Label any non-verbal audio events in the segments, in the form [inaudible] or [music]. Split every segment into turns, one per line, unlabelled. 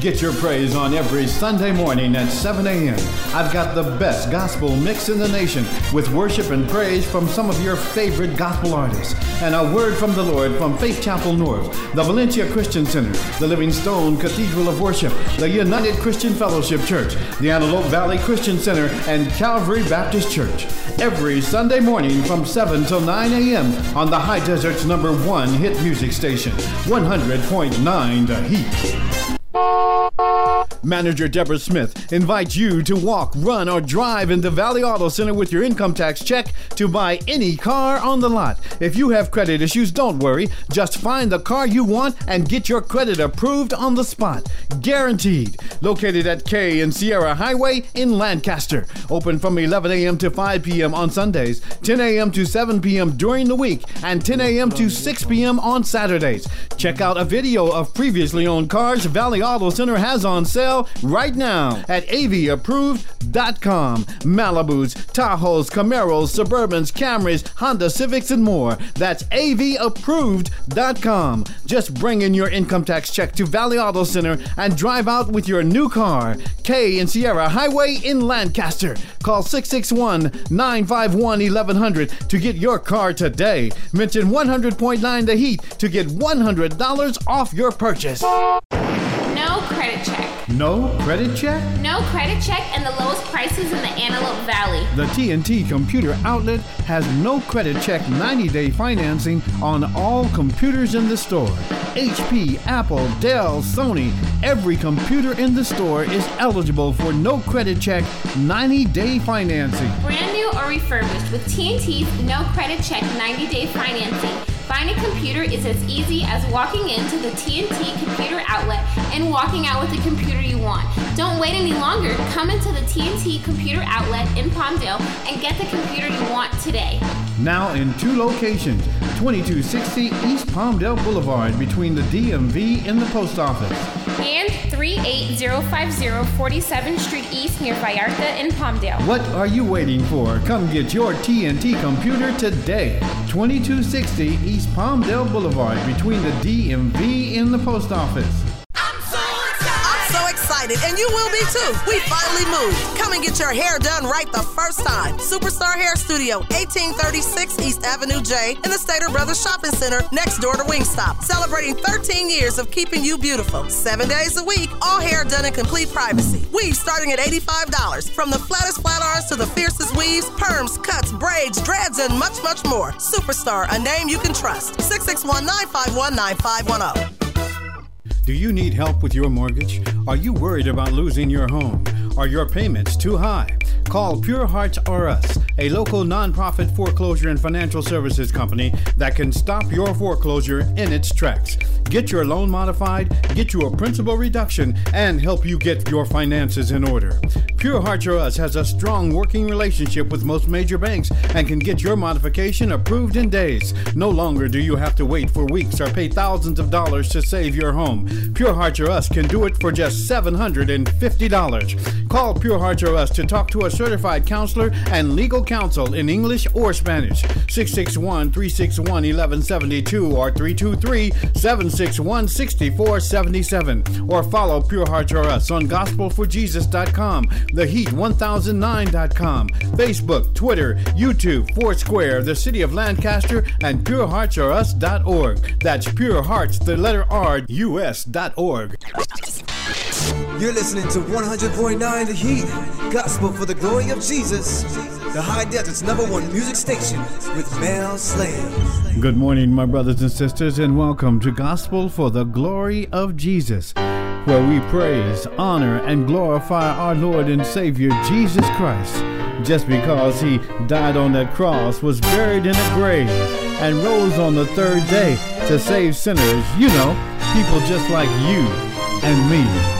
Get your praise on every Sunday morning at 7 a.m. I've got the best gospel mix in the nation with worship and praise from some of your favorite gospel artists. And a word from the Lord from Faith Chapel North, the Valencia Christian Center, the Living Stone Cathedral of Worship, the United Christian Fellowship Church, the Antelope Valley Christian Center, and Calvary Baptist Church. Every Sunday morning from 7 till 9 a.m. on the High Desert's number one hit music station, 100.9 The Heat. Thank you. Manager Deborah Smith invites you to walk, run, or drive in the Valley Auto Center with your income tax check to buy any car on the lot. If you have credit issues, don't worry. Just find the car you want and get your credit approved on the spot. Guaranteed. Located at K and Sierra Highway in Lancaster. Open from 11 a.m. to 5 p.m. on Sundays, 10 a.m. to 7 p.m. during the week, and 10 a.m. to 6 p.m. on Saturdays. Check out a video of previously owned cars Valley Auto Center has on sale right now at avapproved.com. Malibus, Tahoes, Camaros, Suburbans, Camrys, Honda Civics, and more. That's avapproved.com. Just bring in your income tax check to Valley Auto Center and drive out with your new car. K and Sierra Highway in Lancaster. Call 661 951 1100 to get your car today. Mention 100.9 The Heat to get $100 off your purchase.
No credit check.
No credit check?
No credit check and the lowest prices in the Antelope Valley.
The TNT Computer Outlet has no credit check 90 day financing on all computers in the store. HP, Apple, Dell, Sony, every computer in the store is eligible for no credit check 90 day financing.
Brand new or refurbished with TNT's no credit check 90 day financing. Finding a computer is as easy as walking into the TNT computer outlet and walking out with the computer you want. Don't wait any longer. Come into the TNT computer outlet in Palmdale and get the computer you want today.
Now in two locations 2260 East Palmdale Boulevard between the DMV and the post office.
And 38050 47th Street East near Vallarta in Palmdale.
What are you waiting for? Come get your TNT computer today. 2260 East Palmdale Boulevard between the DMV and the post office
excited, and you will be too. We finally moved. Come and get your hair done right the first time. Superstar Hair Studio, 1836 East Avenue J, in the Stater Brothers Shopping Center, next door to Wingstop. Celebrating 13 years of keeping you beautiful. Seven days a week, all hair done in complete privacy. Weaves starting at $85. From the flattest flat irons to the fiercest weaves, perms, cuts, braids, dreads, and much, much more. Superstar, a name you can trust. 661 951 9510.
Do you need help with your mortgage? Are you worried about losing your home? Are your payments too high? Call Pure Hearts R Us, a local nonprofit foreclosure and financial services company that can stop your foreclosure in its tracks. Get your loan modified, get you a principal reduction, and help you get your finances in order. Pure Hearts R Us has a strong working relationship with most major banks and can get your modification approved in days. No longer do you have to wait for weeks or pay thousands of dollars to save your home. Pure Hearts R Us can do it for just $750. Call Pure Hearts R Us to talk to a certified counselor and legal counsel in English or Spanish. 661 361 1172 or 323 761 6477. Or follow Pure Hearts R Us on gospelforjesus.com, theheat1009.com, Facebook, Twitter, YouTube, Foursquare, the city of Lancaster, and pureheartsorus.org. That's Pure Hearts, the letter R, US.org.
You're listening to 100.9 The Heat, Gospel for the Glory of Jesus, the High Desert's number one music station with Mel Slade.
Good morning, my brothers and sisters, and welcome to Gospel for the Glory of Jesus, where we praise, honor, and glorify our Lord and Savior Jesus Christ. Just because he died on that cross, was buried in a grave, and rose on the third day to save sinners, you know, people just like you and me.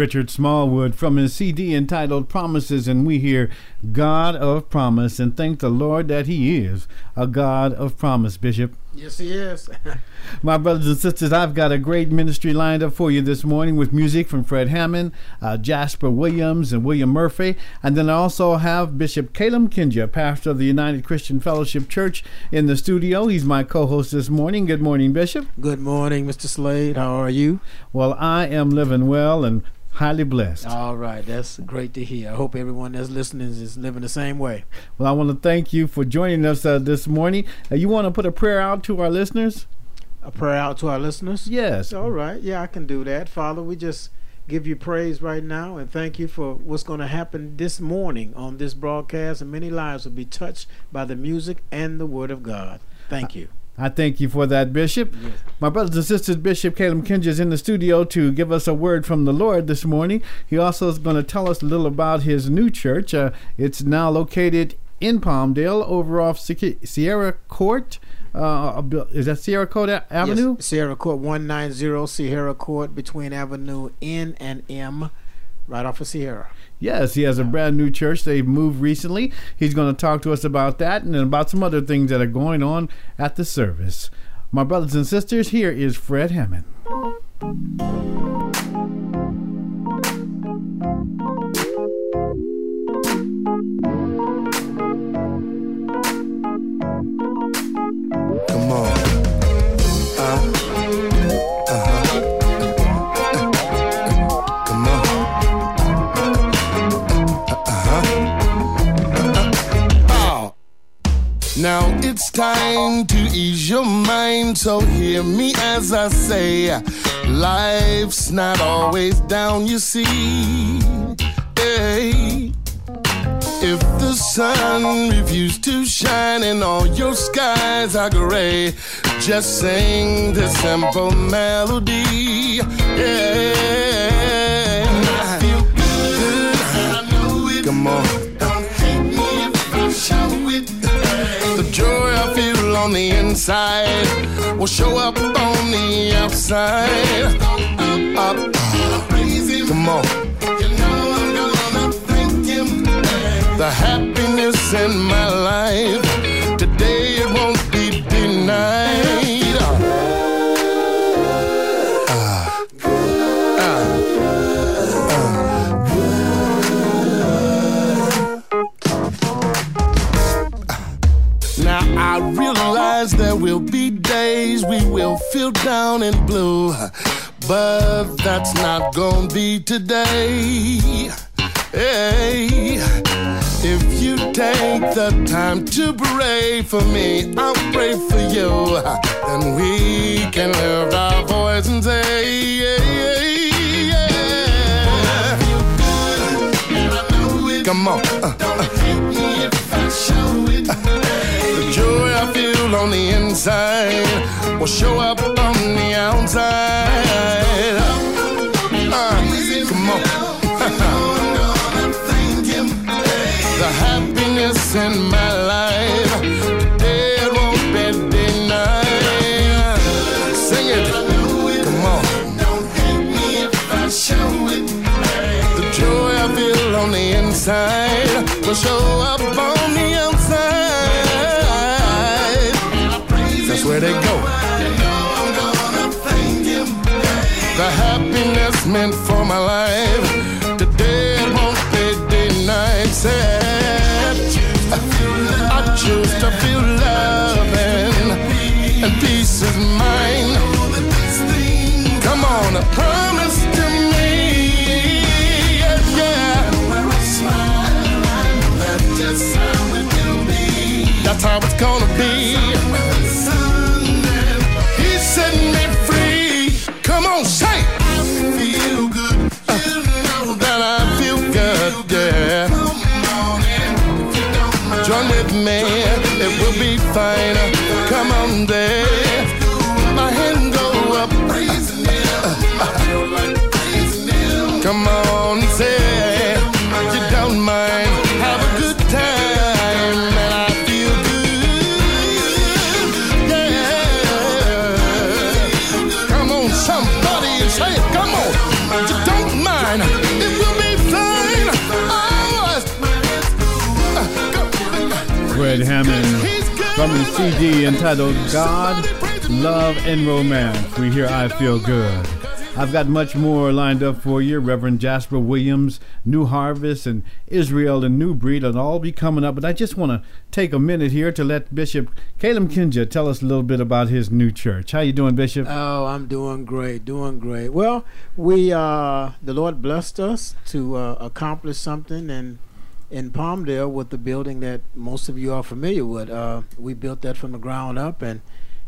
Richard Smallwood from his CD entitled Promises, and we hear God of Promise, and thank the Lord that He is a God of Promise, Bishop.
Yes, He is. [laughs]
My brothers and sisters, I've got a great ministry lined up for you this morning with music from Fred Hammond, uh, Jasper Williams, and William Murphy. And then I also have Bishop Kalem Kengga, pastor of the United Christian Fellowship Church, in the studio. He's my co host this morning. Good morning, Bishop.
Good morning, Mr. Slade. How are you?
Well, I am living well and highly blessed.
All right, that's great to hear. I hope everyone that's listening is living the same way.
Well, I want to thank you for joining us uh, this morning. Uh, you want to put a prayer out to our listeners?
A prayer out to our listeners?
Yes.
All right. Yeah, I can do that. Father, we just give you praise right now and thank you for what's going to happen this morning on this broadcast, and many lives will be touched by the music and the word of God. Thank you.
I thank you for that, Bishop. Yes. My brothers and sisters, Bishop Kalem Kengga is in the studio to give us a word from the Lord this morning. He also is going to tell us a little about his new church. Uh, it's now located in Palmdale over off Sierra Court. Uh, is that Sierra Court Avenue?
Yes, Sierra Court 190 Sierra Court between Avenue N and M, right off of Sierra.
Yes, he has a brand new church. They've moved recently. He's going to talk to us about that and about some other things that are going on at the service. My brothers and sisters, here is Fred Hammond.
Now it's time to ease your mind, so hear me as I say, life's not always down, you see. Hey. If the sun refuses to shine and all your skies are gray, just sing this simple melody. Yeah. I feel good. Come on. On the inside will show up on the outside. Up, up, come on. The happiness in my life I realize there will be days we will feel down and blue, but that's not gonna be today. Hey, if you take the time to pray for me, I'll pray for you, then we can lift our voice and say, yeah, yeah, yeah. Come on. Uh, uh on the inside will show up on the outside. Uh, come on. [laughs] the happiness in my meant for my life today it won't be denied. Said I choose to feel love and, and peace is mine. Come on, a promise to me. Yeah, yeah. That's how it's gonna be. Come on and say you don't mind. Have a good time, and I feel good. Yeah. Come on, somebody, and say it. Come on, you don't mind. It will be fine. Always.
Fred Hammond from the CD entitled God, Love, and Romance. We hear I Feel Good. I've got much more lined up for you. Reverend Jasper Williams, New Harvest, and Israel and New Breed will all be coming up. But I just want to take a minute here to let Bishop Kalem Kengga tell us a little bit about his new church. How you doing, Bishop?
Oh, I'm doing great, doing great. Well, we uh, the Lord blessed us to uh, accomplish something, and in Palmdale with the building that most of you are familiar with. Uh, we built that from the ground up, and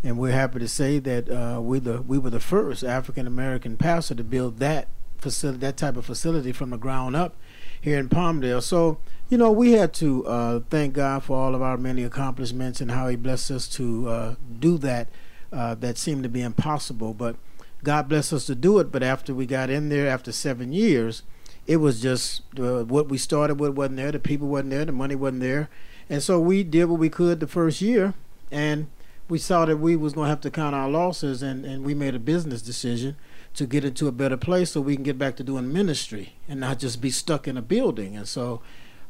and we're happy to say that uh, we the we were the first African American pastor to build that facility, that type of facility from the ground up here in Palmdale. So you know we had to uh, thank God for all of our many accomplishments and how He blessed us to uh, do that. Uh, that seemed to be impossible, but God blessed us to do it. But after we got in there, after seven years, it was just uh, what we started with wasn't there. The people wasn't there. The money wasn't there, and so we did what we could the first year, and we saw that we was going to have to count our losses, and and we made a business decision to get into a better place so we can get back to doing ministry and not just be stuck in a building. And so,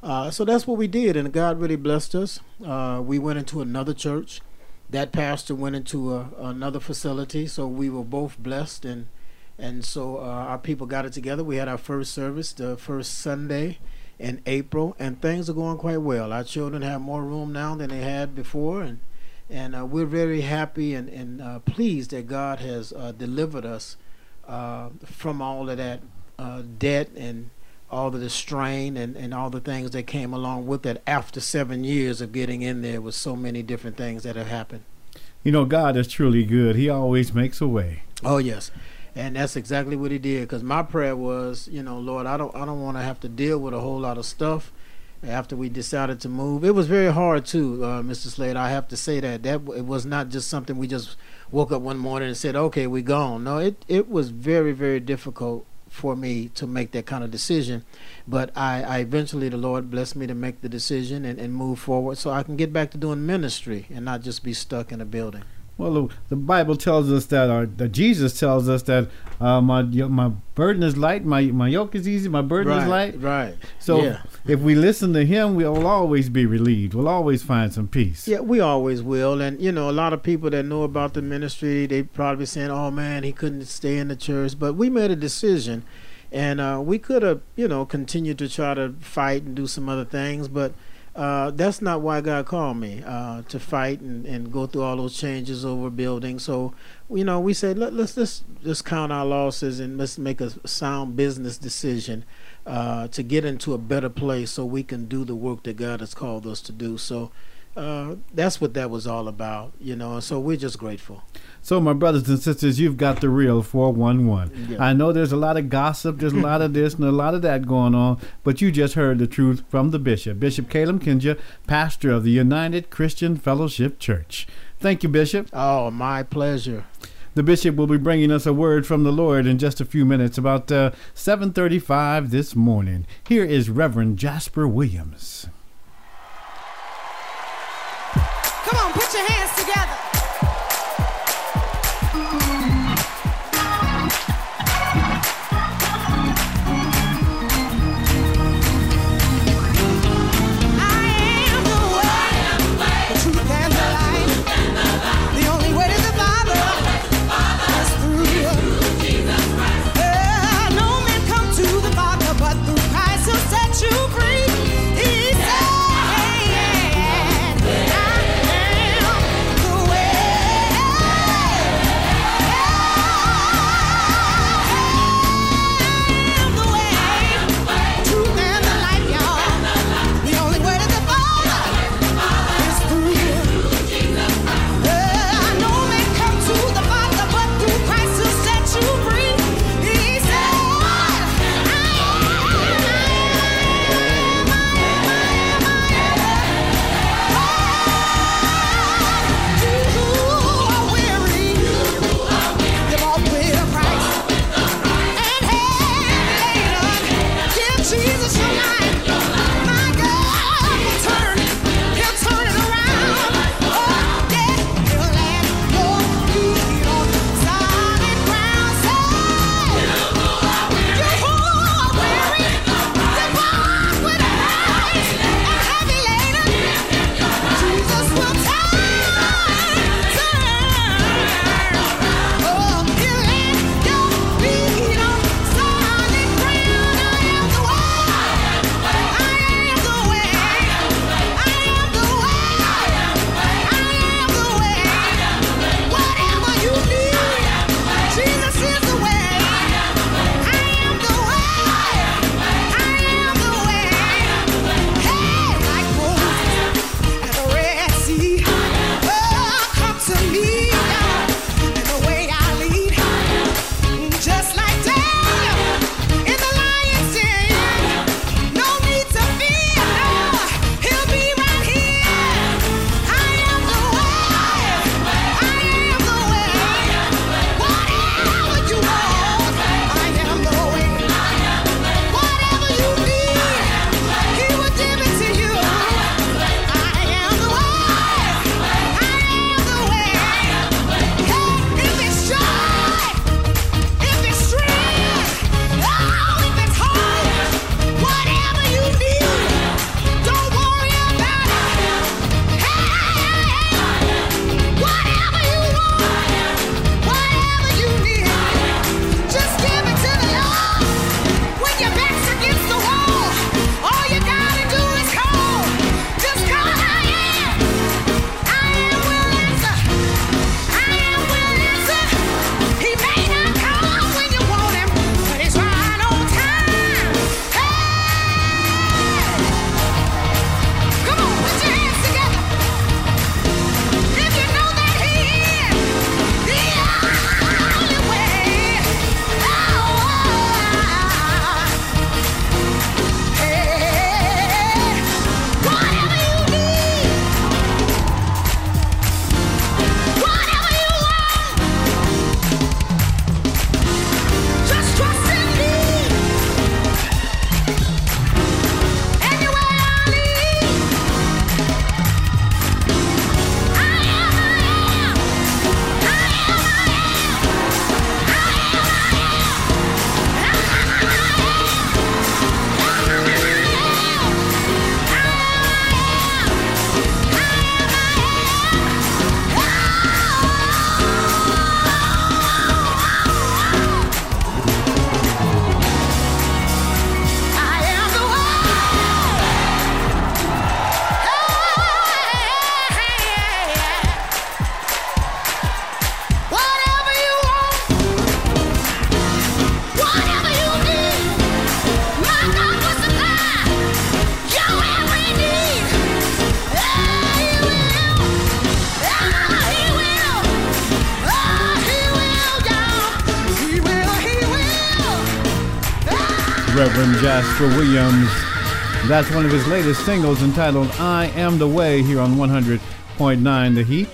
uh, so that's what we did, and God really blessed us. Uh, we went into another church. That pastor went into a, another facility, so we were both blessed and and so uh, our people got it together. We had our first service the first Sunday in April, and things are going quite well. Our children have more room now than they had before, and and uh, we're very happy and, and uh, pleased that God has uh, delivered us uh, from all of that uh, debt and all of the strain and, and all the things that came along with it after seven years of getting in there with so many different things that have happened.
You know, God is truly good. He always makes a way.
Oh, yes and that's exactly what he did. Because my prayer was, you know, Lord, I don't, I don't want to have to deal with a whole lot of stuff after we decided to move. It was very hard too, uh, Mr. Slade. I have to say that that it was not just something we just woke up one morning and said, "Okay, we're gone." No, it it was very very difficult for me to make that kind of decision. But I, I eventually the Lord blessed me to make the decision and, and move forward so I can get back to doing ministry and not just be stuck in a building.
Well, the, Bible tells us that, or that Jesus tells us that uh, my my burden is light, my my yoke is easy, my burden
right,
is light.
Right.
So
yeah.
if we listen to Him, we'll always be relieved. We'll always find some peace.
Yeah, we always will. And you know, a lot of people that know about the ministry, they probably saying, "Oh man, he couldn't stay in the church." But we made a decision, and uh, we could have, you know, continued to try to fight and do some other things, but uh, that's not why God called me uh, to fight and, and go through all those changes over building. So, you know, we said Let, let's just just count our losses and let's make a sound business decision uh, to get into a better place so we can do the work that God has called us to do. So, uh, that's what that was all about, you know. So we're just grateful.
So, my brothers and sisters, you've got the real 411. Yeah. I know there's a lot of gossip, there's a lot of this and a lot of that going on, but you just heard the truth from the bishop, Bishop Kalem Kengga, pastor of the United Christian Fellowship Church. Thank you, Bishop.
Oh, my pleasure.
The bishop will be bringing us a word from the Lord in just a few minutes, about uh, 7:35 this morning. Here is Reverend Jasper Williams.
Your hands
Jasper Williams. That's one of his latest singles entitled I Am the Way here on 100.9 The Heat.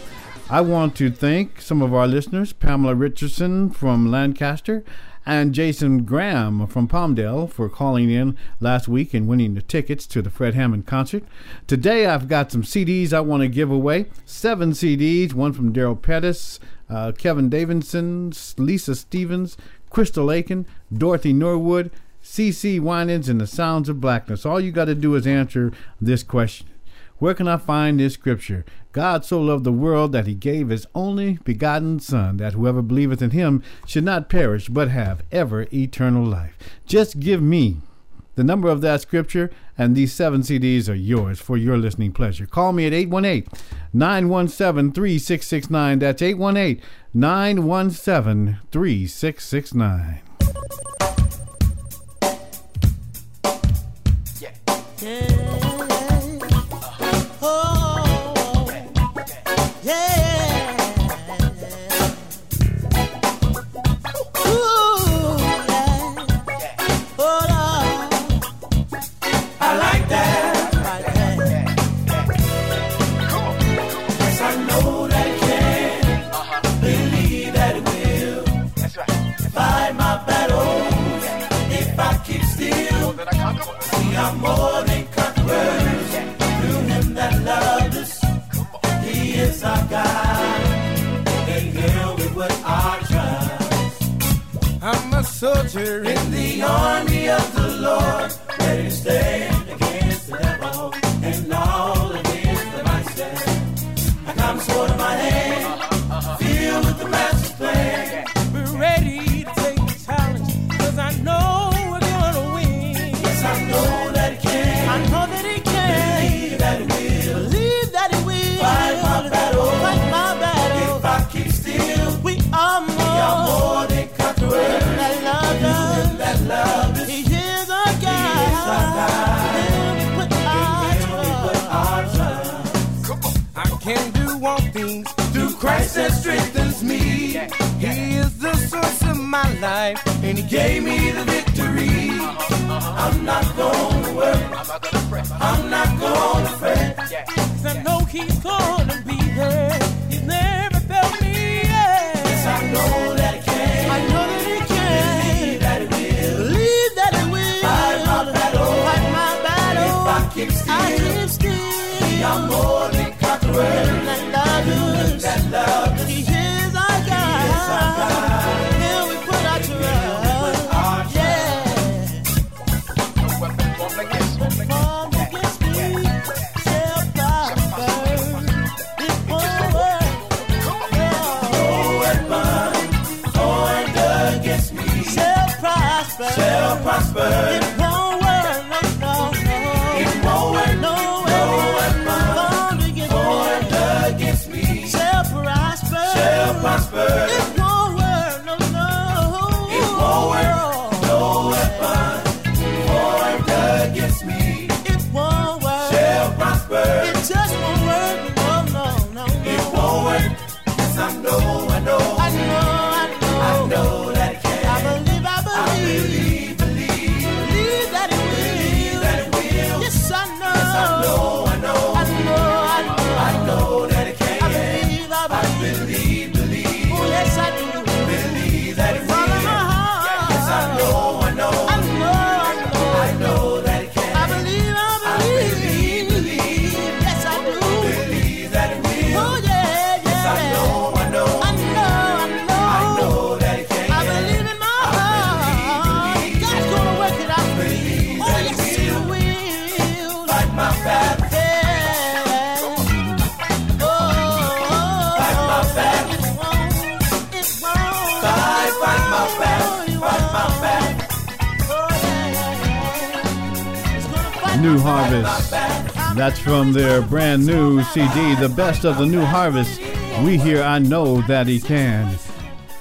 I want to thank some of our listeners Pamela Richardson from Lancaster and Jason Graham from Palmdale for calling in last week and winning the tickets to the Fred Hammond concert. Today I've got some CDs I want to give away. Seven CDs, one from Daryl Pettis, uh, Kevin Davidson, Lisa Stevens, Crystal Aiken, Dorothy Norwood, CeCe Winans, and the Sounds of Blackness. All you got to do is answer this question. Where can I find this scripture? God so loved the world that he gave his only begotten Son, that whoever believeth in him should not perish, but have ever eternal life. Just give me the number of that scripture, and these seven CDs are yours for your listening pleasure. Call me at 818 917 3669. That's 818 917 3669.
Soldier still. I'm more than conqueror. That love is. That love is. He is our God. He is our God. Here we put our trust. Yeah. No weapon formed against me. Formed against me shall prosper. It won't work. No weapon formed against me shall prosper. Shall prosper.
New Harvest. That's from their brand new CD, The Best of the New Harvest. We hear I Know That He Can.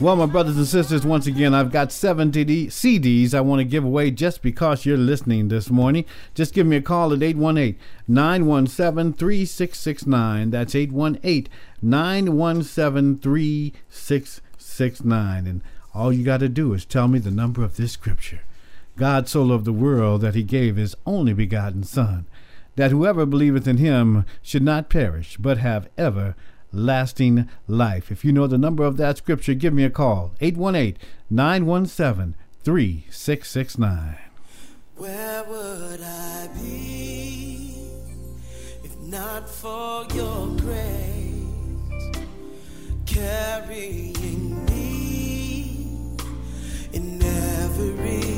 Well, my brothers and sisters, once again, I've got seven TD CDs I want to give away just because you're listening this morning. Just give me a call at 818 917 3669. That's 818 917 3669. And all you got to do is tell me the number of this scripture. God so loved the world that he gave his only begotten Son, that whoever believeth in him should not perish, but have everlasting life. If you know the number of that scripture, give me a call 818 917 3669.
Where would I be if not for your grace carrying me in every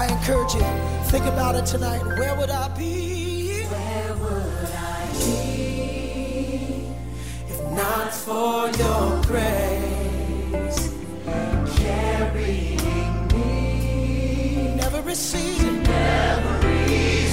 I encourage you, think about it tonight. Where would I be? Where would I be if not for your grace? Carrying me, never receiving, never receiving.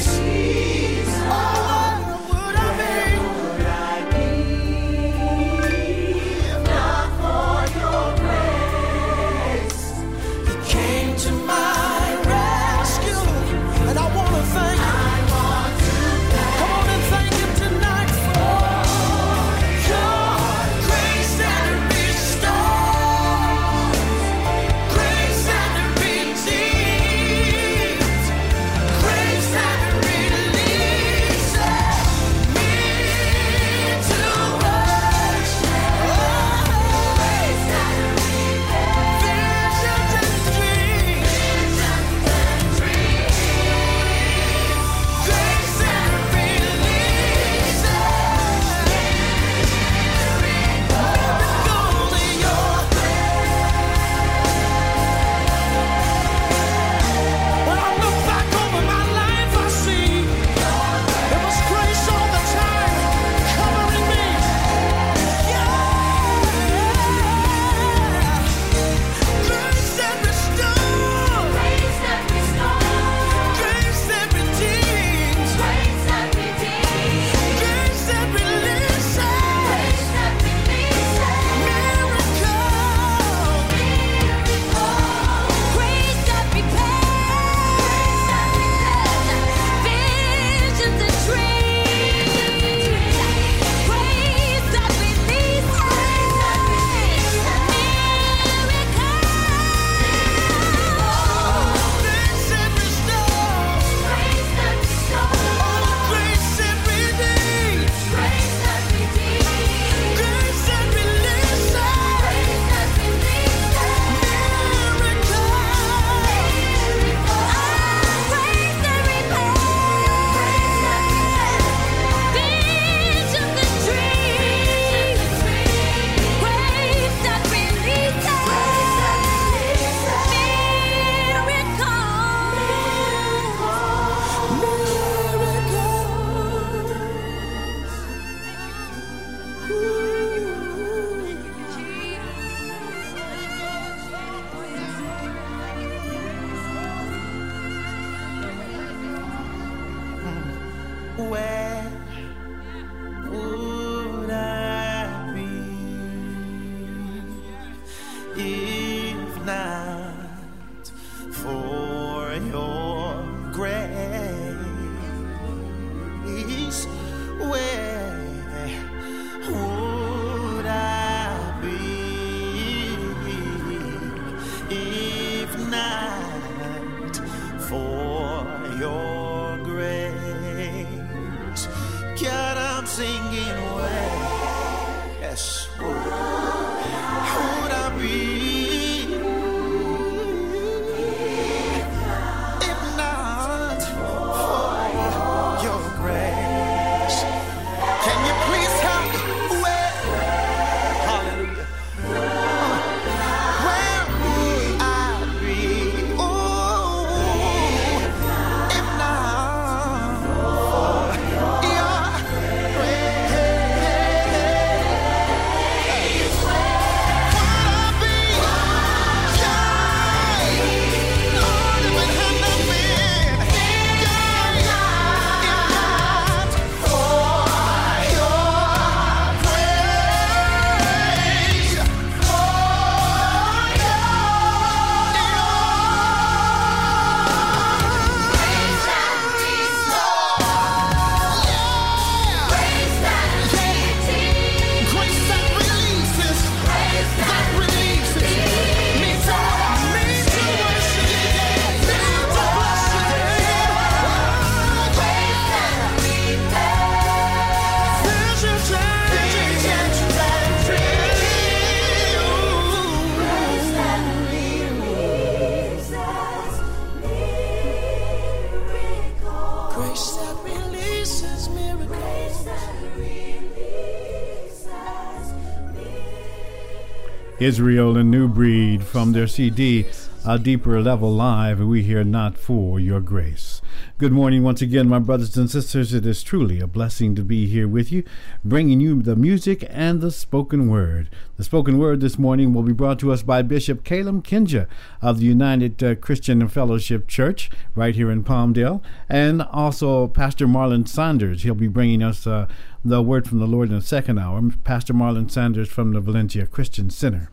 Israel and New Breed from their CD, A Deeper Level Live, and We Hear Not For Your Grace. Good morning once again, my brothers and sisters. It is truly a blessing to be here with you, bringing you the music and the spoken word. The spoken word this morning will be brought to us by Bishop Kalem Kengga of the United uh, Christian Fellowship Church right here in Palmdale, and also Pastor Marlon Sanders. He'll be bringing us uh, the word from the Lord in the second hour. Pastor Marlon Sanders from the Valencia Christian Center.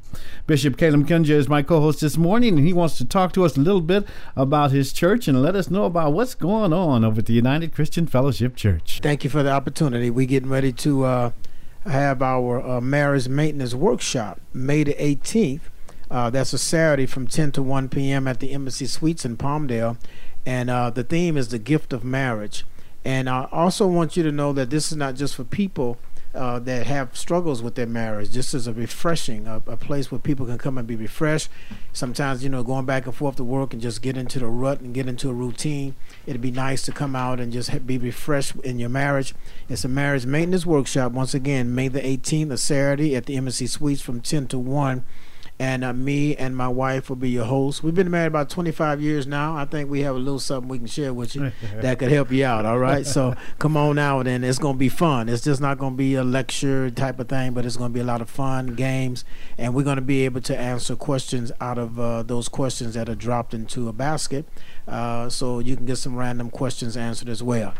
Bishop Kalem Kengga is my co host this morning, and he wants to talk to us a little bit about his church and let us know about what's going on over at the United Christian Fellowship Church.
Thank you for the opportunity. We're getting ready to uh, have our uh, marriage maintenance workshop May the 18th. Uh, that's a Saturday from 10 to 1 p.m. at the Embassy Suites in Palmdale. And uh, the theme is the gift of marriage. And I also want you to know that this is not just for people uh, that have struggles with their marriage. Just as a refreshing, a, a, place where people can come and be refreshed. Sometimes, you know, going back and forth to work and just get into the rut and get into a routine. It'd be nice to come out and just be refreshed in your marriage. It's a marriage maintenance workshop. Once again, May the 18th, a Saturday at the Embassy Suites from 10 to 1 and uh, me and my wife will be your hosts. We've been married about 25 years now. I think we have a little something we can share with you [laughs] that could help you out. All right, so [laughs] come on out, and it's gonna be fun. It's just not gonna be a lecture type of thing, but it's gonna be a lot of fun games, and we're gonna be able to answer questions out of uh, those questions that are dropped into a basket, uh, so you can get some random questions answered as well.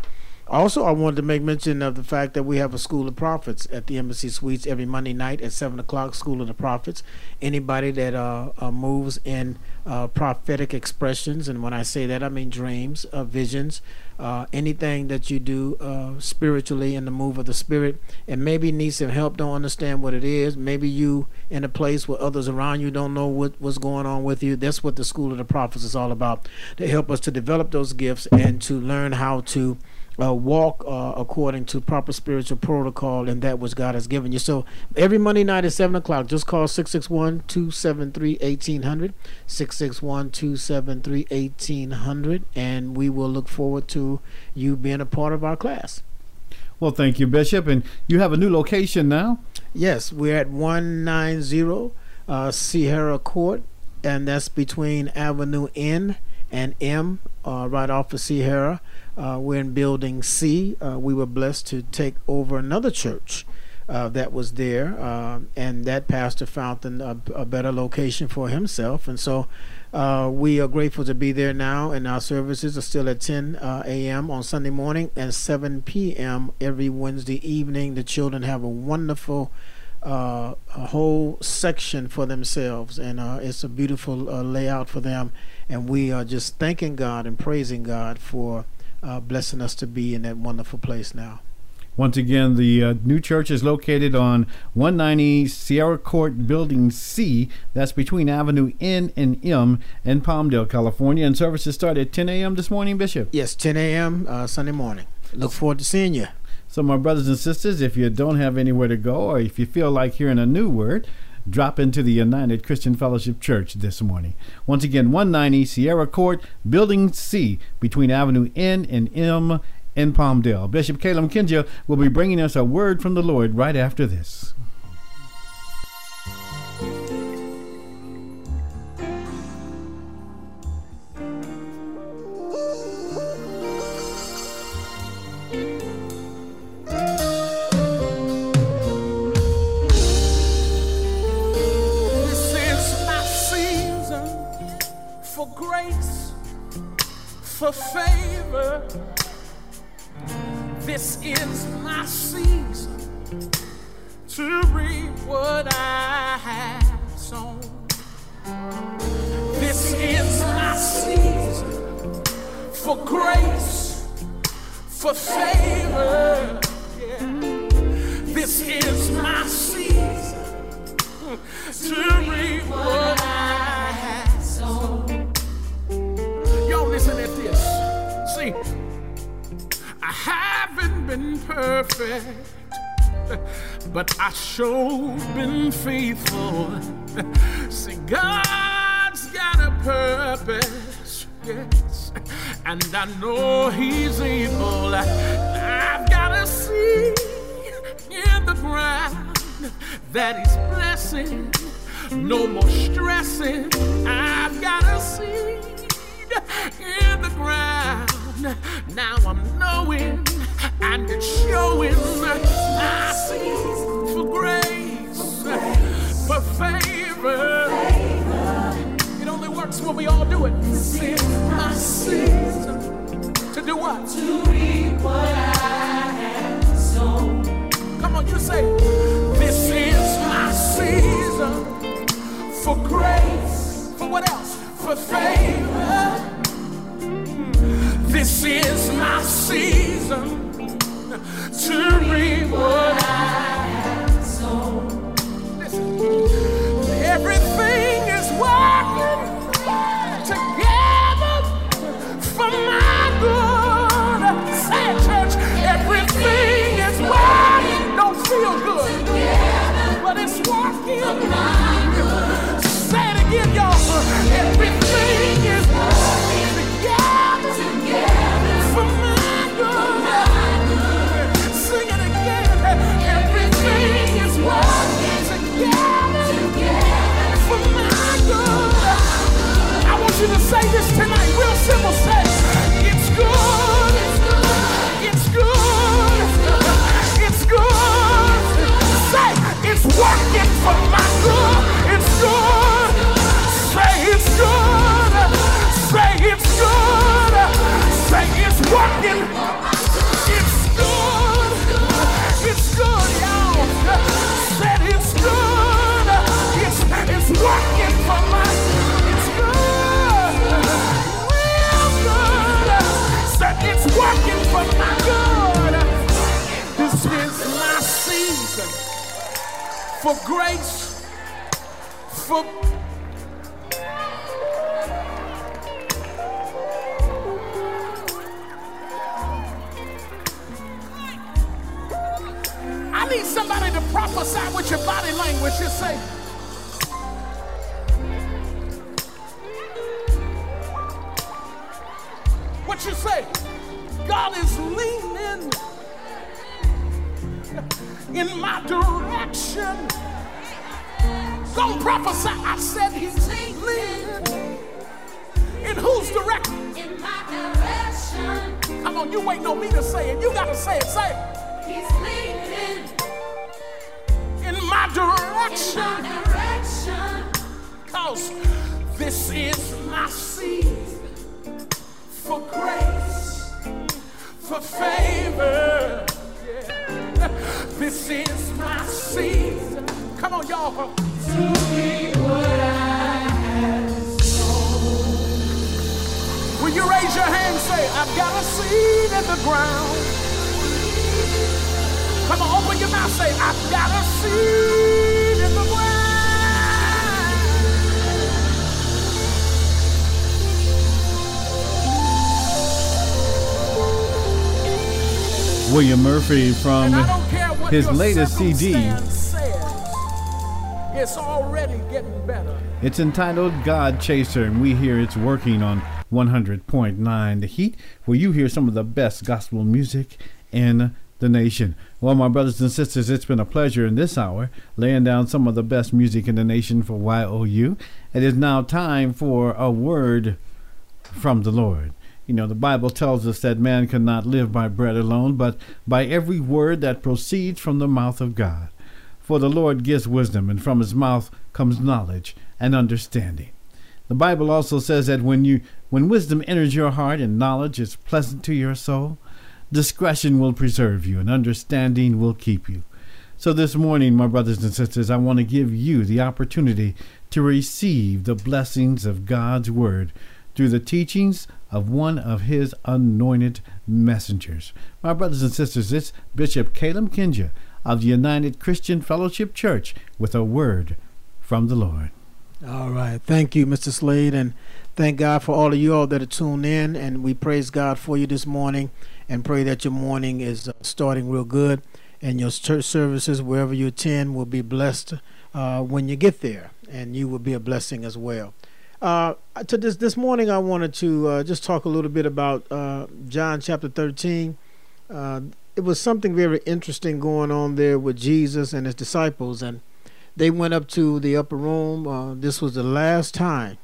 Also, I wanted to make mention of the fact that we have a School of Prophets at the Embassy Suites every Monday night at 7 o'clock, School of the Prophets. Anybody that uh, uh, moves in uh, prophetic expressions, and when I say that, I mean dreams, uh, visions, uh, anything that you do uh, spiritually in the move of the Spirit, and maybe need some help, don't understand what it is. Maybe you in a place where others around you don't know what, what's going on with you. That's what the School of the Prophets is all about to help us to develop those gifts and to learn how to uh, walk uh, according to proper spiritual protocol and that which God has given you. So every Monday night at 7 o'clock, just call 661 273 1800, 661 273 1800, and we will look forward to you being a part of our class.
Well, thank you, Bishop. And you have a new location now?
Yes, we're at 190 uh, Sierra Court, and that's between Avenue N and M, uh, right off of Sierra. Uh, we're in Building C. Uh, we were blessed to take over another church uh, that was there, uh, and that pastor found a, a, better location for himself. And so uh, we are grateful to be there now, and our services are still at 10 uh, a.m. on Sunday morning and 7 p.m. every Wednesday evening. The children have a wonderful a whole section for themselves, and it's a beautiful layout for them. And we are just thanking God and praising God for uh, blessing us to be in that wonderful place now.
Once again, the uh, new church is located on 190 Sierra Court Building C. That's between Avenue N and M in Palmdale, California. And services start at 10 a.m. this morning, Bishop?
Yes, 10 a.m. Uh, Sunday morning. Look forward to seeing you.
So, my brothers and sisters, if you don't have anywhere to go or if you feel like hearing a new word, drop into the United Christian Fellowship Church this morning. Once again, 190 Sierra Court, Building C, between Avenue N and M in Palmdale. Bishop Kalem Kengga will be bringing us a word from the Lord right after this.
For favor. This is my season to reap what I have sown. This is my season for grace, for favor. Yeah. This is my season to reap what I have listen at this. See, I haven't been perfect, but I sure been faithful. See, God's got a purpose, yes, and I know He's able. I've got to see in the ground that He's blessing No more stressing. I've got a seed in the ground. Now I'm knowing and it's showing I see for grace, for favor. It only works when we all do it. This is my season to do what?
To reap what I have sown.
Come on, you say, This is my season for grace. For what else? For favor. This is my season to reap what I have sown. Listen, everything is working together for my good. Say church. Everything is working. Don't feel good, but it's working. Tonight, real for grace,
his latest CD.
It's already getting better.
It's entitled God Chaser, and we hear it's working on 100.9 The Heat, where you hear some of the best gospel music in the nation. Well, my brothers and sisters, it's been a pleasure in this hour laying down some of the best music in the nation for YOU. It is now time for a word from the Lord. You know, the Bible tells us that man cannot live by bread alone, but by every word that proceeds from the mouth of God. For the Lord gives wisdom, and from his mouth comes knowledge and understanding. The Bible also says that when you when wisdom enters your heart and knowledge is pleasant to your soul, discretion will preserve you and understanding will keep you. So this morning, my brothers and sisters, I want to give you the opportunity to receive the blessings of God's word through the teachings of one of his anointed messengers. My brothers and sisters, it's Bishop Kalem Kengga of the United Christian Fellowship Church with a word from the Lord.
All right. Thank you, Mr. Slade, and thank God for all of you all that are tuned in. And we praise God for you this morning and pray that your morning is uh, starting real good and your church services, wherever you attend, will be blessed uh, when you get there, and you will be a blessing as well. Uh, to this this morning, I wanted to uh, just talk a little bit about uh, John chapter 13. Uh, it was something very interesting going on there with Jesus and his disciples, and they went up to the upper room. Uh, this was the last time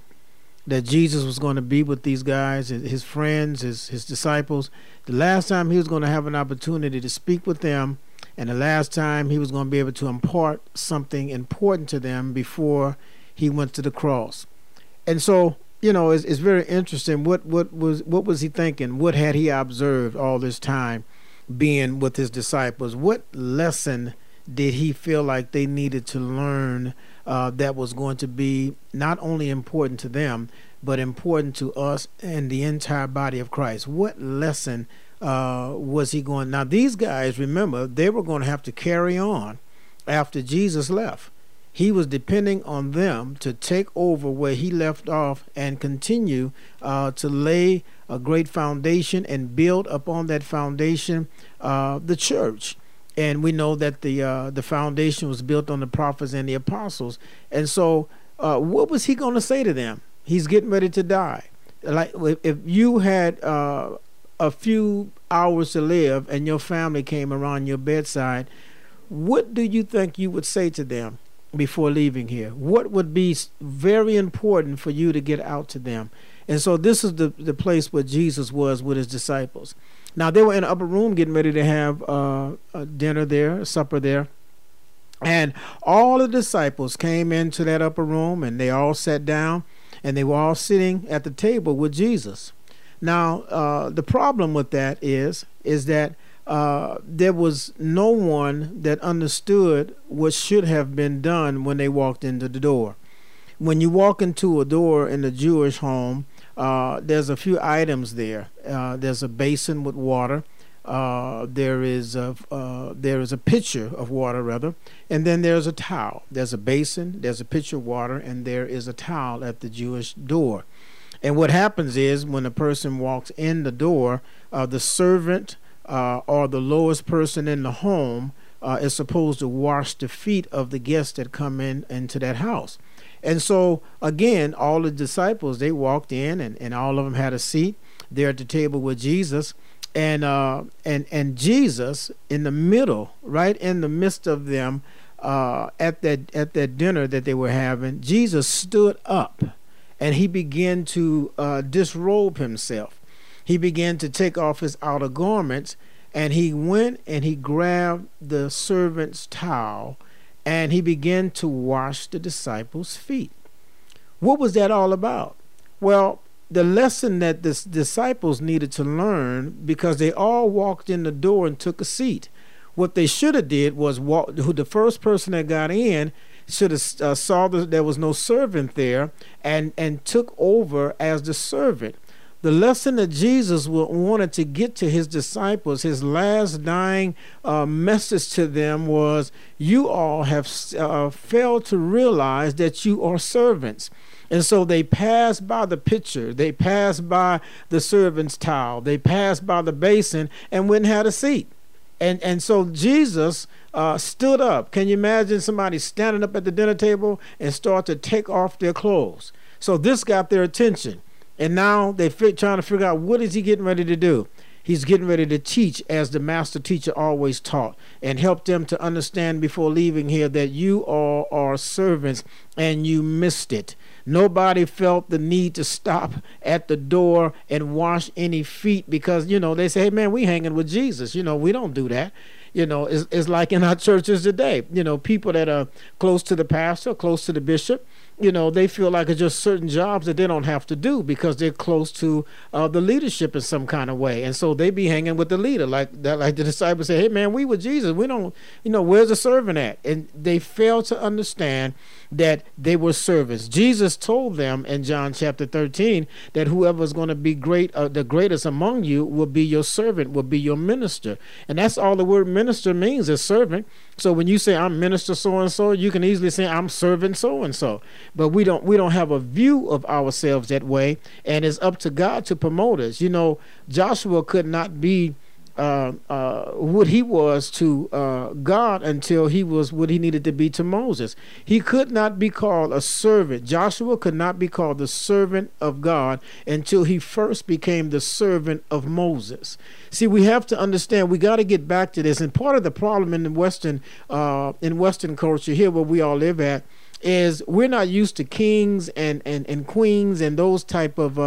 that Jesus was going to be with these guys, his his friends, his his disciples. The last time he was going to have an opportunity to speak with them, and the last time he was going to be able to impart something important to them before he went to the cross. And so, you know, it's, it's very interesting. What what was what was he thinking? What had he observed all this time, being with his disciples? What lesson did he feel like they needed to learn uh, that was going to be not only important to them, but important to us and the entire body of Christ? What lesson uh, was he going? Now, these guys, remember, they were going to have to carry on after Jesus left. He was depending on them to take over where he left off and continue uh, to lay a great foundation and build upon that foundation uh, the church and we know that the uh, the foundation was built on the prophets and the apostles. And so, uh, what was he going to say to them? He's getting ready to die. Like if you had uh, a few hours to live and your family came around your bedside, what do you think you would say to them before leaving here? What would be very important for you to get out to them? And so this is the the place where Jesus was with his disciples. Now they were in the upper room getting ready to have uh, a dinner there, a supper there. And all the disciples came into that upper room and they all sat down and they were all sitting at the table with Jesus. Now, uh, the problem with that is is that uh, there was no one that understood what should have been done when they walked into the door. When you walk into a door in a Jewish home, uh, there's a few items there. Uh, there's a basin with water. Uh, there is a uh, there is a pitcher of water rather, and then there's a towel. There's a basin. There's a pitcher of water, and there is a towel at the Jewish door. And what happens is when a person walks in the door, the servant uh, or the lowest person in the home is supposed to wash the feet of the guests that come in into that house. And so again, all the disciples they walked in, and, and all of them had a seat there at the table with Jesus, and uh, and and Jesus in the middle, right in the midst of them, uh, at that at that dinner that they were having, Jesus stood up, and he began to uh, disrobe himself. He began to take off his outer garments, and he went and he grabbed the servant's towel and he began to wash the disciples' feet. What was that all about? Well, the lesson that the disciples needed to learn because they all walked in the door and took a seat. What they should have did was walk. Who the first person that got in should have uh, saw that there was no servant there and and took over as the servant. The lesson that Jesus wanted to get to his disciples, his last dying uh, message to them was, You all have uh, failed to realize that you are servants. And so they passed by the pitcher, they passed by the servant's towel, they passed by the basin and went and had a seat. And, and so Jesus uh, stood up. Can you imagine somebody standing up at the dinner table and start to take off their clothes? So this got their attention. And now they're trying to figure out what is he getting ready to do. He's getting ready to teach as the master teacher always taught and help them to understand before leaving here that you all are servants and you missed it. Nobody felt the need to stop at the door and wash any feet because, you know, they say, hey, man, we hanging with Jesus. You know, we don't do that. You know, it's, it's like in our churches today. You know, people that are close to the pastor, close to the bishop, you know, they feel like it's just certain jobs that they don't have to do because they're close to uh, the leadership in some kind of way, and so they be hanging with the leader, like that. Like the disciples say, "Hey, man, we with Jesus. We don't, you know, where's the servant at?" And they fail to understand that they were servants. Jesus told them in John chapter 13 that whoever's going to be great, uh, the greatest among you, will be your servant, will be your minister, and that's all the word minister means is servant. So when you say I'm minister so and so, you can easily say I'm servant so and so. But we don't we don't have a view of ourselves that way, and it's up to God to promote us. You know, Joshua could not be uh, uh, what he was to uh, God until he was what he needed to be to Moses. He could not be called a servant. Joshua could not be called the servant of God until he first became the servant of Moses. See, we have to understand. We got to get back to this. And part of the problem in the Western uh, in Western culture here, where we all live at, is we're not used to kings and and, and queens and those type of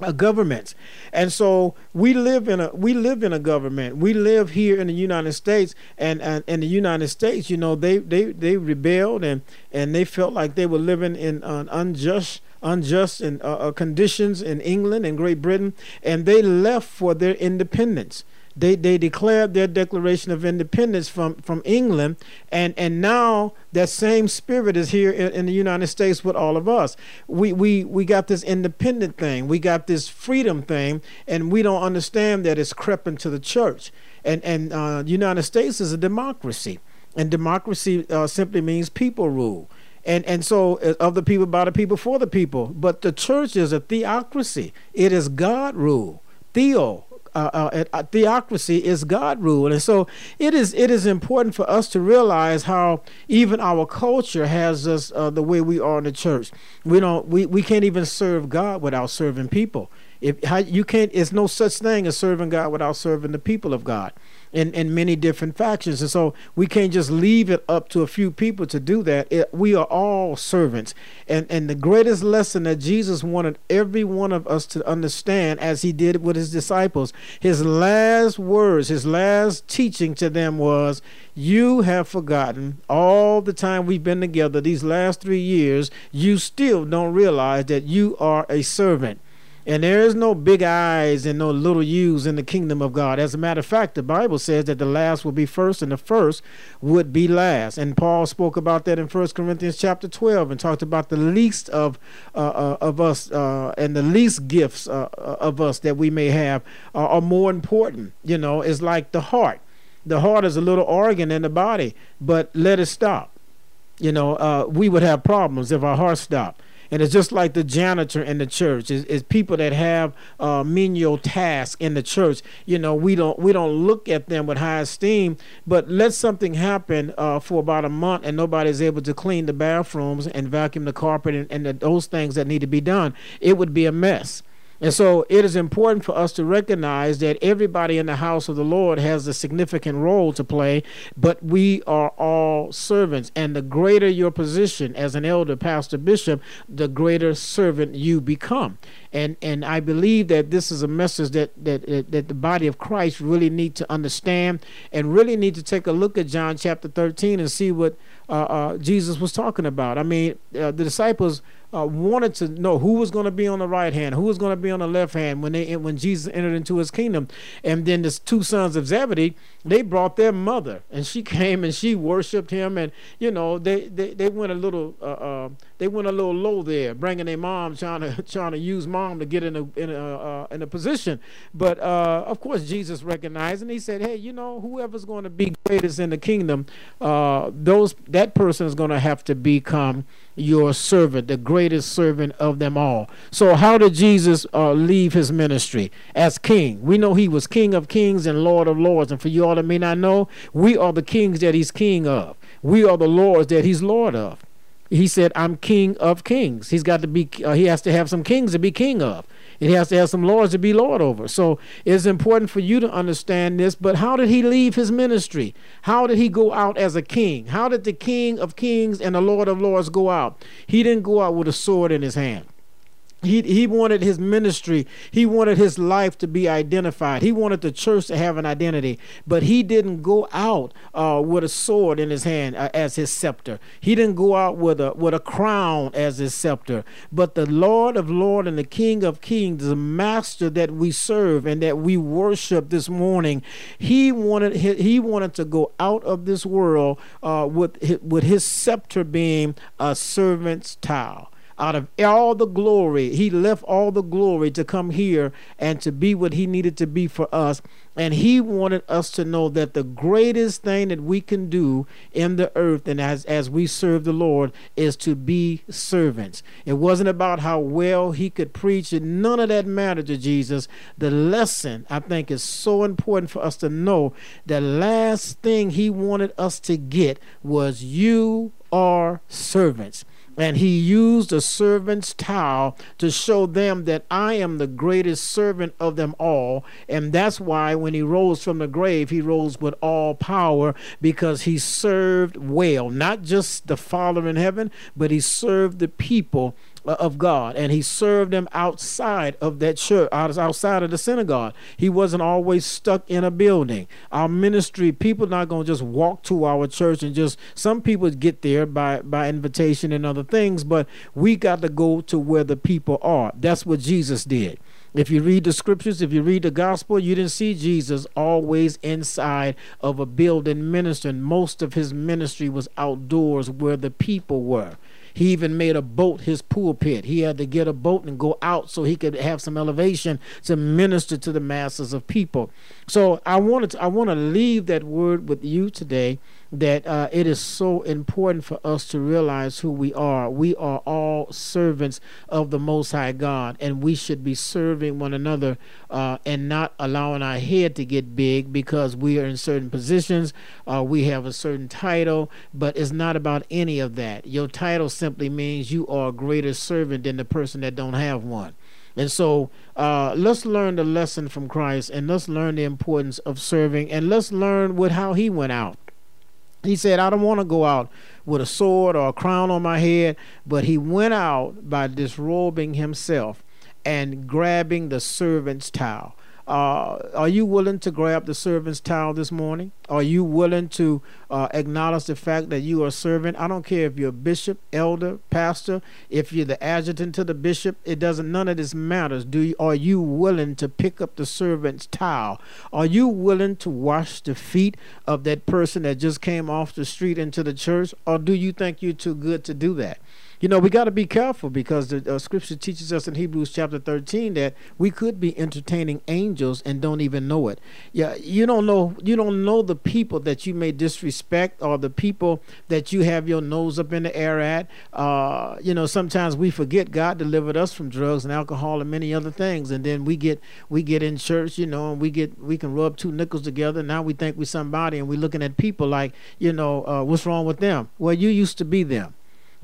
uh, governments and so we live in a we live in a government. We live here in the united states and and in the united states you know they they they rebelled and and they felt like they were living in an unjust unjust and uh, uh, conditions in england and great britain. And they left for their independence they they declared their declaration of independence from from England and and now that same spirit is here in, in, the United States with all of us. We we we got this independent thing. We got this freedom thing and we don't understand that it's crept into the church. And and uh, United States is a democracy and democracy uh, simply means people rule. And and so uh, of the people by the people for the people. But the church is a theocracy. It is god rule. Theo uh, uh, theocracy is God rule, and so it is it is important for us to realize how even our culture has us uh, the way we are in the church. We don't we, we can't even serve God without serving people. If how, you can't, it's no such thing as serving God without serving the people of God in, in many different factions. And so we can't just leave it up to a few people to do that. It, we are all servants. And, and the greatest lesson that Jesus wanted every one of us to understand, as he did with his disciples, his last words, his last teaching to them was, You have forgotten all the time we've been together, these last three years, you still don't realize that you are a servant. And there is no big eyes and no little U's in the kingdom of God. As a matter of fact, the Bible says that the last will be first and the first would be last. And Paul spoke about that in 1 Corinthians chapter 12 and talked about the least of uh, uh, of us uh, and the least gifts uh, uh, of us that we may have are more important. You know, it's like the heart. The heart is a little organ in the body, but let it stop. You know, uh, we would have problems if our heart stopped. And it's just like the janitor in the church. It's, people that have uh, menial tasks in the church. You know, we don't we don't look at them with high esteem. But let something happen uh, for about a month, and nobody's able to clean the bathrooms and vacuum the carpet and, and the, those things that need to be done. It would be a mess. And so it is important for us to recognize that everybody in the house of the Lord has a significant role to play, but we are all servants. And the greater your position as an elder, pastor, bishop, the greater servant you become. And and I believe that this is a message that that that the body of Christ really need to understand and really need to take a look at John chapter 13 and see what uh, uh, Jesus was talking about. I mean, uh, the disciples uh, wanted to know who was going to be on the right hand, who was going to be on the left hand when they when Jesus entered into his kingdom. And then the two sons of Zebedee, they brought their mother, and she [laughs] came and she worshipped him, and you know they they, they went a little uh, uh, they went a little low there, bringing their mom, trying to [laughs] trying to use mom to get in a in a uh, in a position. But uh, of course, Jesus recognized, and he said, "Hey, you know, whoever's going to be greatest in the kingdom, uh, those that person is going to have to become." Your servant, the greatest servant of them all. So, how did Jesus uh, leave his ministry as king? We know he was king of kings and lord of lords. And for you all that may not know, we are the kings that he's king of, we are the lords that he's lord of. He said, I'm king of kings. He's got to be, uh, he has to have some kings to be king of. It has to have some lords to be lord over. So it's important for you to understand this. But how did he leave his ministry? How did he go out as a king? How did the king of kings and the lord of lords go out? He didn't go out with a sword in his hand. He, he wanted his ministry, he wanted his life to be identified. He wanted the church to have an identity, but he didn't go out uh, with a sword in his hand uh, as his scepter. He didn't go out with a with a crown as his scepter. But the Lord of Lords and the King of Kings, the Master that we serve and that we worship this morning, he wanted he wanted to go out of this world uh, with with his scepter being a servant's towel out of all the glory. He left all the glory to come here and to be what he needed to be for us. And he wanted us to know that the greatest thing that we can do in the earth and as, as we serve the Lord is to be servants. It wasn't about how well he could preach, and none of that mattered to Jesus. The lesson, I think, is so important for us to know. The last thing he wanted us to get was you are servants. And he used a servant's towel to show them that I am the greatest servant of them all. And that's why when he rose from the grave, he rose with all power because he served well, not just the Father in heaven, but he served the people Uh, of God, and he served them outside of that church, outside of the synagogue. He wasn't always stuck in a building. Our ministry, people not gonna just walk to our church and just. Some people get there by by invitation and other things, but we got to go to where the people are. That's what Jesus did. If you read the scriptures, if you read the gospel, you didn't see Jesus always inside of a building ministering. Most of his ministry was outdoors where the people were. He even made a boat his pulpit. He had to get a boat and go out so he could have some elevation to minister to the masses of people. So I wanted to, I want to leave that word with you today that uh, it is so important for us to realize who we are. We are all servants of the Most High God, and we should be serving one another uh, and not allowing our head to get big because we are in certain positions, uh, we have a certain title, but it's not about any of that. Your title simply means you are a greater servant than the person that don't have one. And so uh, let's learn the lesson from Christ and let's learn the importance of serving and let's learn with how he went out. He said, I don't want to go out with a sword or a crown on my head, but he went out by disrobing himself and grabbing the servant's towel. Uh, are you willing to grab the servant's towel this morning? Are you willing to uh, acknowledge the fact that you are a servant? I don't care if you're a bishop, elder, pastor, if you're the adjutant to the bishop. It doesn't. None of this matters. Do you, are you willing to pick up the servant's towel? Are you willing to wash the feet of that person that just came off the street into the church, or do you think you're too good to do that? You know, we got to be careful because the uh, scripture teaches us in Hebrews chapter 13 that we could be entertaining angels and don't even know it. Yeah, you don't know you don't know the people that you may disrespect or the people that you have your nose up in the air at. Uh, you know, sometimes we forget God delivered us from drugs and alcohol and many other things, and then we get we get in church, you know, and we get we can rub two nickels together. Now we think we're somebody, and we're looking at people like, you know, uh, what's wrong with them? Well, you used to be them.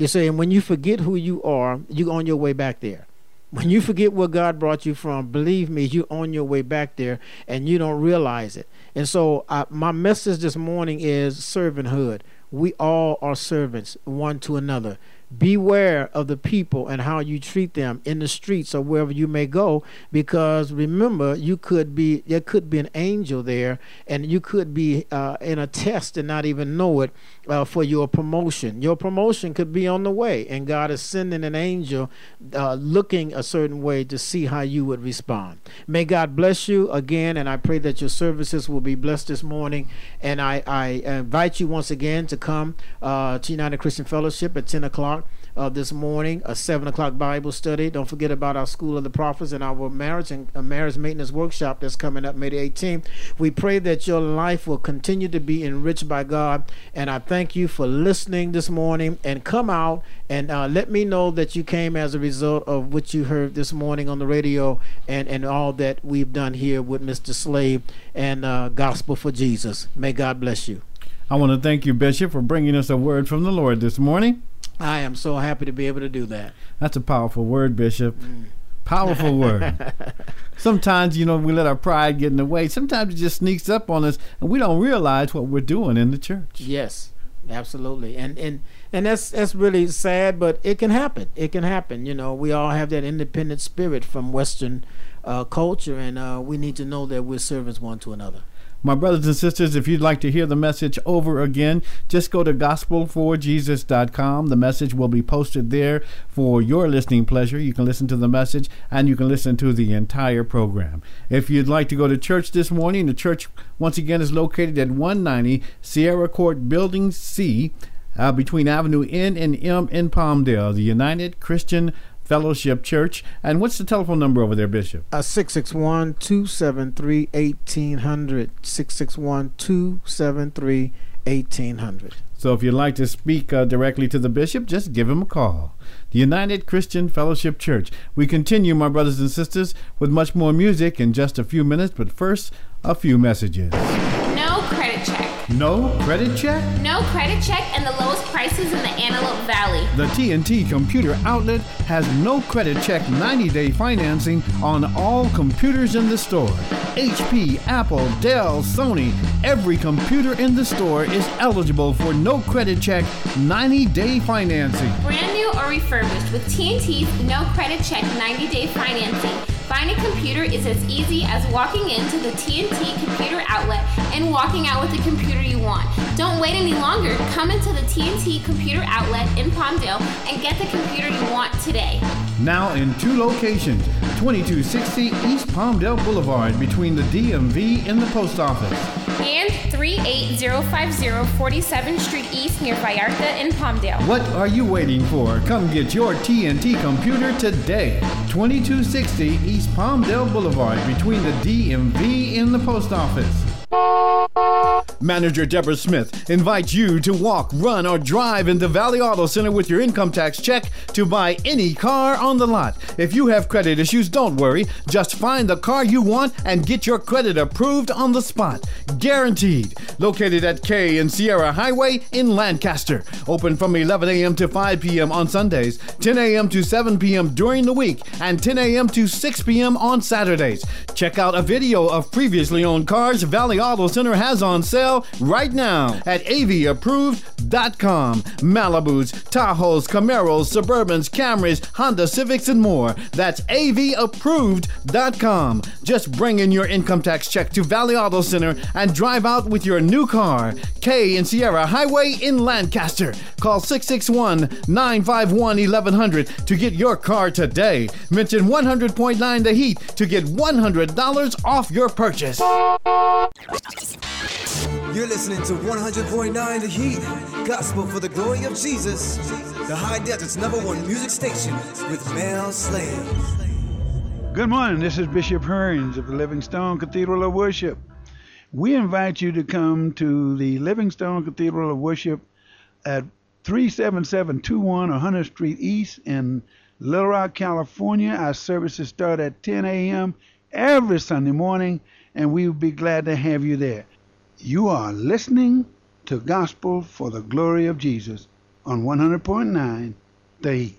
You say, and when you forget who you are, you're on your way back there. When you forget where God brought you from, believe me, you're on your way back there and you don't realize it. And so, uh, my message this morning is servanthood. We all are servants one to another. Beware of the people and how you treat them in the streets or wherever you may go, because remember, you could be there could be an angel there, and you could be uh, in a test and not even know it uh, for your promotion. Your promotion could be on the way, and God is sending an angel uh, looking a certain way to see how you would respond. May God bless you again, and I pray that your services will be blessed this morning. And I, I invite you once again to come uh, to United Christian Fellowship at 10 o'clock uh, this morning, a seven o'clock Bible study. Don't forget about our School of the Prophets and our marriage and uh, marriage maintenance workshop that's coming up May the 18th. We pray that your life will continue to be enriched by God. And I thank you for listening this morning. And come out and uh, let me know that you came as a result of what you heard this morning on the radio and, and all that we've done here with Mr. Slade and uh, Gospel for Jesus. May God bless you.
I want to thank you, Bishop, for bringing us a word from the Lord this morning.
I am so happy to be able to do that.
That's a powerful word, Bishop. Mm. Powerful word. [laughs] Sometimes, you know, we let our pride get in the way. Sometimes it just sneaks up on us and we don't realize what we're doing in the church.
Yes, absolutely. And and and that's that's really sad, but it can happen. It can happen. You know, we all have that independent spirit from Western uh, culture, and uh, we need to know that we're servants one to another.
My brothers and sisters, if you'd like to hear the message over again, just go to gospelforjesus.com. The message will be posted there for your listening pleasure. You can listen to the message and you can listen to the entire program. If you'd like to go to church this morning, the church once again is located at 190 Sierra Court Building C uh, between Avenue N and M in Palmdale, the United Christian Fellowship Church. And what's the telephone number over there, Bishop?
Uh, 661 273 1800. 661 273 1800.
So if you'd like to speak uh, directly to the bishop, just give him a call. The United Christian Fellowship Church. We continue, my brothers and sisters, with much more music in just a few minutes, but first, a few messages.
No credit check.
No credit check?
No credit check and the lowest prices in the Antelope Valley.
The TNT Computer Outlet has no credit check 90 day financing on all computers in the store. HP, Apple, Dell, Sony, every computer in the store is eligible for no credit check 90 day financing.
Brand new or refurbished with TNT's no credit check 90 day financing. Buying a computer is as easy as walking into the TNT computer outlet and walking out with the computer you want. Don't wait any longer. Come into the TNT computer outlet in Palmdale and get the computer you want today.
Now in two locations 2260 East Palmdale Boulevard between the DMV and the post office.
And 38050 47th Street East near Vallarta in Palmdale.
What are you waiting for? Come get your TNT computer today. 2260 East Palmdale Boulevard between the DMV and the post office. Manager Deborah Smith invites you to walk, run, or drive into Valley Auto Center with your income tax check to buy any car on the lot. If you have credit issues, don't worry. Just find the car you want and get your credit approved on the spot. Guaranteed. Located at K and Sierra Highway in Lancaster. Open from 11 a.m. to 5 p.m. on Sundays, 10 a.m. to 7 p.m. during the week, and 10 a.m. to 6 p.m. on Saturdays. Check out a video of previously owned cars Valley Auto Center has on sale right now at avapproved.com. Malibus, Tahoes, Camaros, Suburbans, Camrys, Honda Civics, and more. That's avapproved.com. Just bring in your income tax check to Valley Auto Center and drive out with your new car. K and Sierra Highway in Lancaster. Call 661 951 1100 to get your car today. Mention 100.9 The Heat to get $100 off your purchase.
You're listening to 100.9 The Heat, gospel for the glory of Jesus, the High Desert's number one music station with Mel Slade.
Good morning. This is Bishop Hearns of the Livingstone Cathedral of Worship. We invite you to come to the Livingstone Cathedral of Worship at 37721 100th Street East in Little Rock, California. Our services start at 10 a.m. every Sunday morning, and we will be glad to have you there. You are listening to Gospel for the Glory of Jesus on 100.9 The.